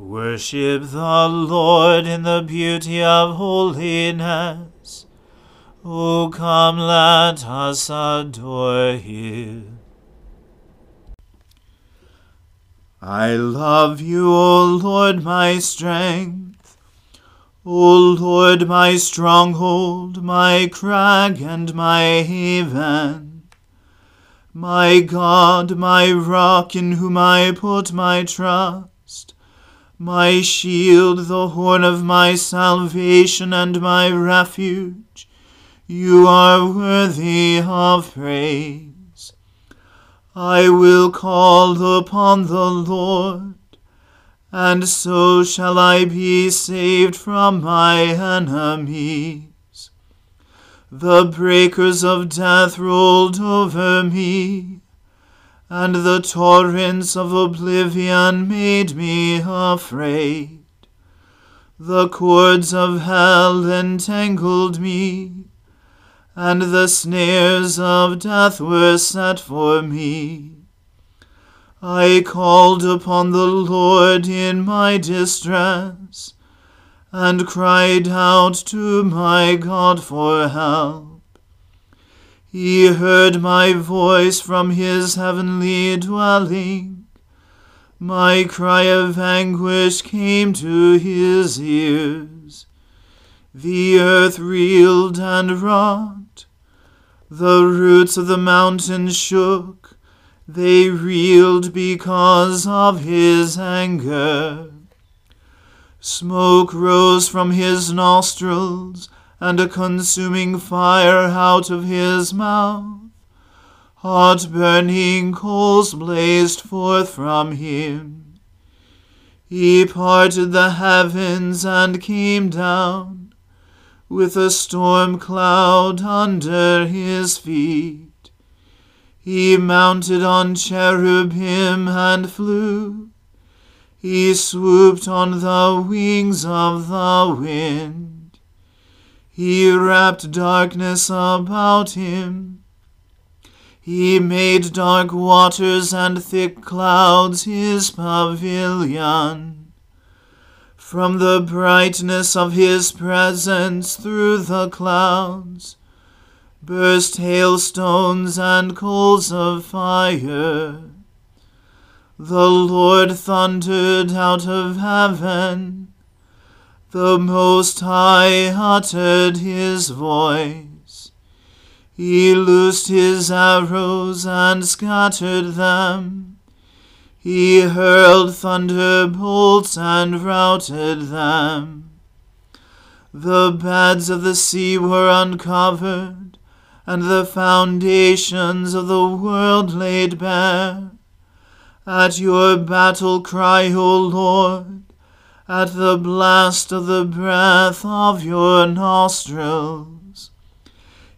Worship the Lord in the beauty of holiness. O come, let us adore him. I love you, O Lord, my strength. O Lord, my stronghold, my crag, and my haven, my God, my rock, in whom I put my trust, my shield, the horn of my salvation, and my refuge, you are worthy of praise. I will call upon the Lord and so shall I be saved from my enemies. The breakers of death rolled over me, and the torrents of oblivion made me afraid. The cords of hell entangled me, and the snares of death were set for me. I called upon the Lord in my distress, and cried out to my God for help. He heard my voice from his heavenly dwelling. My cry of anguish came to his ears. The earth reeled and rocked. The roots of the mountains shook they reeled because of his anger. Smoke rose from his nostrils, and a consuming fire out of his mouth. Hot burning coals blazed forth from him. He parted the heavens and came down with a storm cloud under his feet. He mounted on cherubim and flew. He swooped on the wings of the wind. He wrapped darkness about him. He made dark waters and thick clouds his pavilion. From the brightness of his presence through the clouds, burst hailstones and coals of fire. The Lord thundered out of heaven. The Most High uttered his voice. He loosed his arrows and scattered them. He hurled thunderbolts and routed them. The beds of the sea were uncovered, and the foundations of the world laid bare. At your battle cry, O Lord, at the blast of the breath of your nostrils.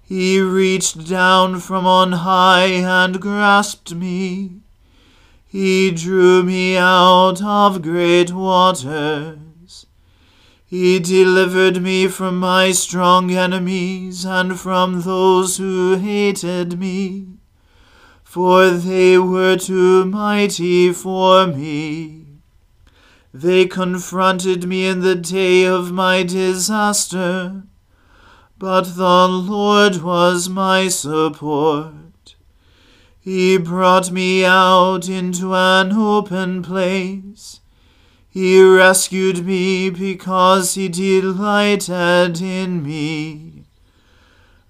He reached down from on high and grasped me. He drew me out of great waters. He delivered me from my strong enemies and from those who hated me for they were too mighty for me. They confronted me in the day of my disaster, but the Lord was my support. He brought me out into an open place. He rescued me because he delighted in me.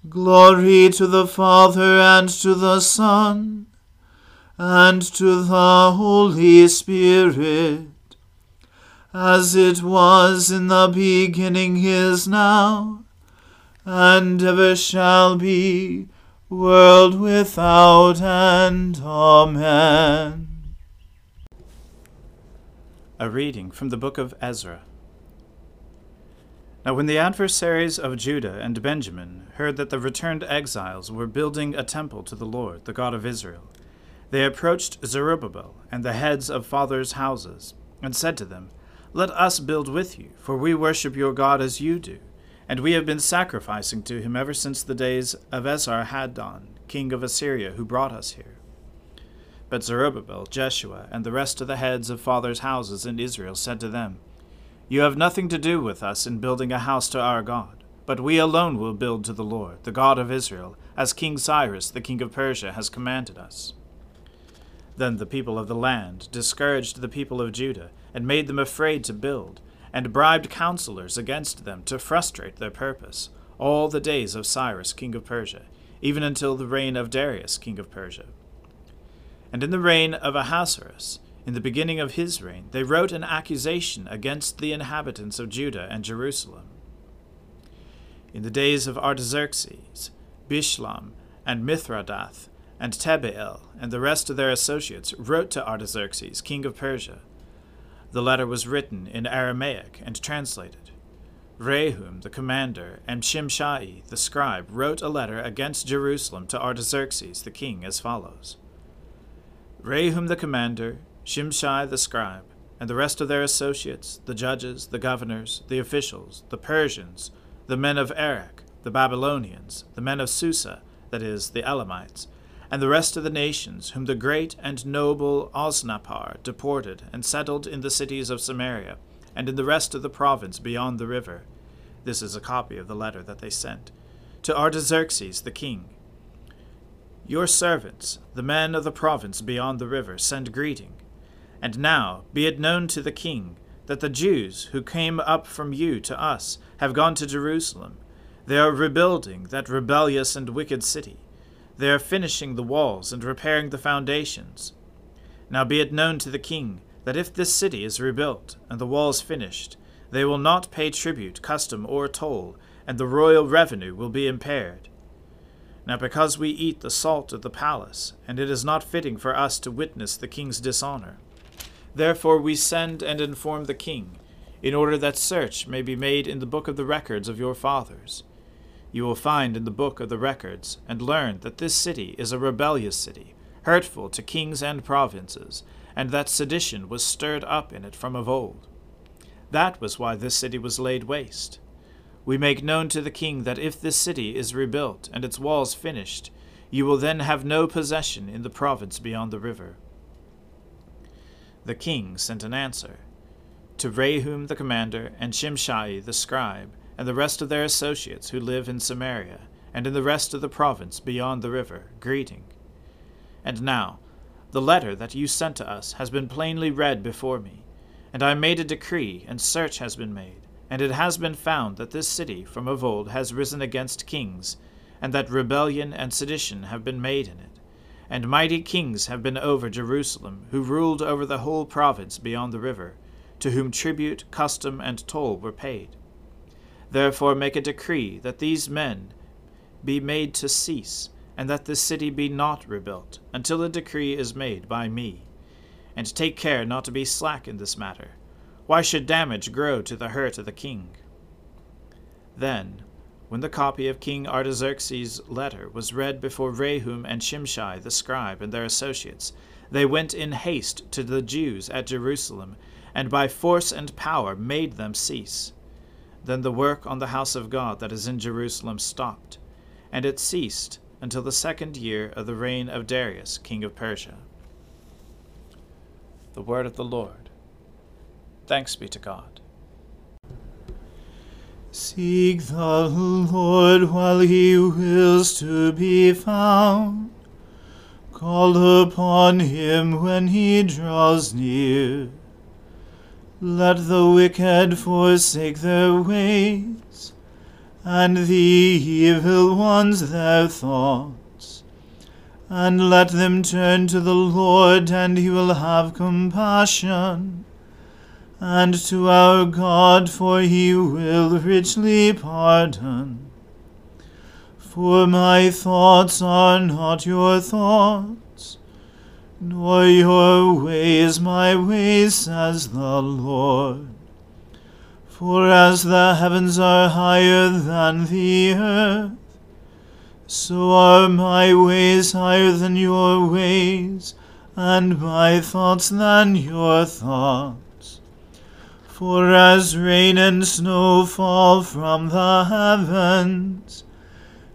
Glory to the Father and to the Son and to the Holy Spirit, as it was in the beginning is now, and ever shall be, world without end. Amen. A reading from the book of Ezra. Now, when the adversaries of Judah and Benjamin heard that the returned exiles were building a temple to the Lord, the God of Israel, they approached Zerubbabel and the heads of fathers' houses, and said to them, Let us build with you, for we worship your God as you do, and we have been sacrificing to him ever since the days of Esarhaddon, king of Assyria, who brought us here. But Zerubbabel, Jeshua, and the rest of the heads of fathers' houses in Israel said to them, you have nothing to do with us in building a house to our God, but we alone will build to the Lord, the God of Israel, as King Cyrus, the king of Persia, has commanded us. Then the people of the land discouraged the people of Judah, and made them afraid to build, and bribed counselors against them to frustrate their purpose, all the days of Cyrus, king of Persia, even until the reign of Darius, king of Persia. And in the reign of Ahasuerus, in the beginning of his reign, they wrote an accusation against the inhabitants of Judah and Jerusalem. In the days of Artaxerxes, Bishlam and Mithredath and Tabeel and the rest of their associates wrote to Artaxerxes, king of Persia. The letter was written in Aramaic and translated. Rehum, the commander, and Shimshai, the scribe, wrote a letter against Jerusalem to Artaxerxes, the king, as follows Rehum, the commander, Shimshai the scribe, and the rest of their associates, the judges, the governors, the officials, the Persians, the men of Erech, the Babylonians, the men of Susa, that is, the Elamites, and the rest of the nations whom the great and noble Osnappar deported and settled in the cities of Samaria, and in the rest of the province beyond the river. This is a copy of the letter that they sent. To Artaxerxes the king. Your servants, the men of the province beyond the river, send greeting and now be it known to the king that the Jews who came up from you to us have gone to Jerusalem. They are rebuilding that rebellious and wicked city. They are finishing the walls and repairing the foundations. Now be it known to the king that if this city is rebuilt and the walls finished, they will not pay tribute, custom, or toll, and the royal revenue will be impaired. Now because we eat the salt of the palace, and it is not fitting for us to witness the king's dishonor, Therefore we send and inform the king, in order that search may be made in the book of the records of your fathers. You will find in the book of the records and learn that this city is a rebellious city, hurtful to kings and provinces, and that sedition was stirred up in it from of old. That was why this city was laid waste. We make known to the king that if this city is rebuilt and its walls finished, you will then have no possession in the province beyond the river. The king sent an answer to Rehum the commander, and Shimshai the scribe, and the rest of their associates who live in Samaria, and in the rest of the province beyond the river, greeting. And now, the letter that you sent to us has been plainly read before me, and I made a decree, and search has been made, and it has been found that this city from of old has risen against kings, and that rebellion and sedition have been made in it. And mighty kings have been over Jerusalem, who ruled over the whole province beyond the river, to whom tribute, custom, and toll were paid. Therefore make a decree that these men be made to cease, and that this city be not rebuilt, until a decree is made by me. And take care not to be slack in this matter. Why should damage grow to the hurt of the king? Then, when the copy of King Artaxerxes' letter was read before Rehum and Shimshai the scribe and their associates, they went in haste to the Jews at Jerusalem and by force and power made them cease. Then the work on the house of God that is in Jerusalem stopped, and it ceased until the second year of the reign of Darius, king of Persia. The word of the Lord. Thanks be to God. Seek the Lord while he wills to be found. Call upon him when he draws near. Let the wicked forsake their ways, and the evil ones their thoughts. And let them turn to the Lord, and he will have compassion, and to our God, for he will richly pardon. For my thoughts are not your thoughts nor your ways my ways, says the Lord. For as the heavens are higher than the earth, so are my ways higher than your ways, and my thoughts than your thoughts. For as rain and snow fall from the heavens,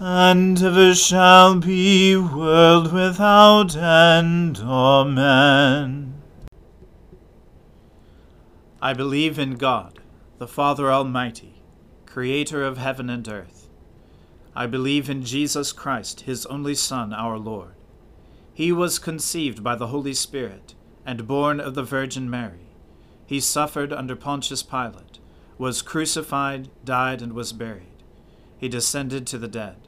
and ever shall be, world without end. Amen. I believe in God, the Father Almighty, creator of heaven and earth. I believe in Jesus Christ, his only Son, our Lord. He was conceived by the Holy Spirit and born of the Virgin Mary. He suffered under Pontius Pilate, was crucified, died, and was buried. He descended to the dead.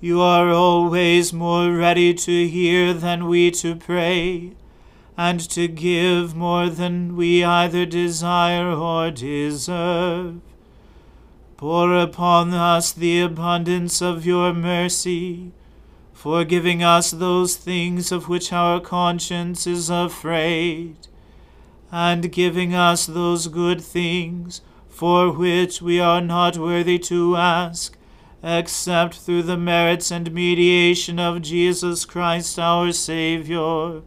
you are always more ready to hear than we to pray, and to give more than we either desire or deserve. Pour upon us the abundance of your mercy, forgiving us those things of which our conscience is afraid, and giving us those good things for which we are not worthy to ask, except through the merits and mediation of Jesus Christ our Saviour,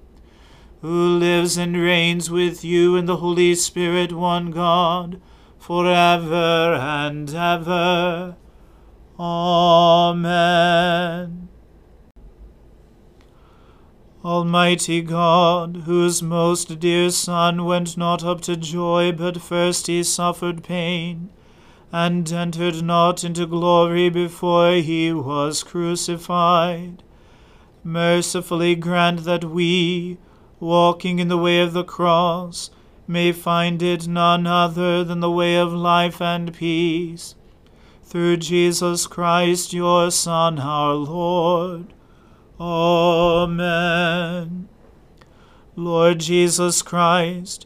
who lives and reigns with you in the Holy Spirit, one God, forever and ever. Amen. Almighty God, whose most dear Son went not up to joy, but first he suffered pain, and entered not into glory before he was crucified, mercifully grant that we, walking in the way of the cross, may find it none other than the way of life and peace. Through Jesus Christ, your Son, our Lord. Amen. Lord Jesus Christ,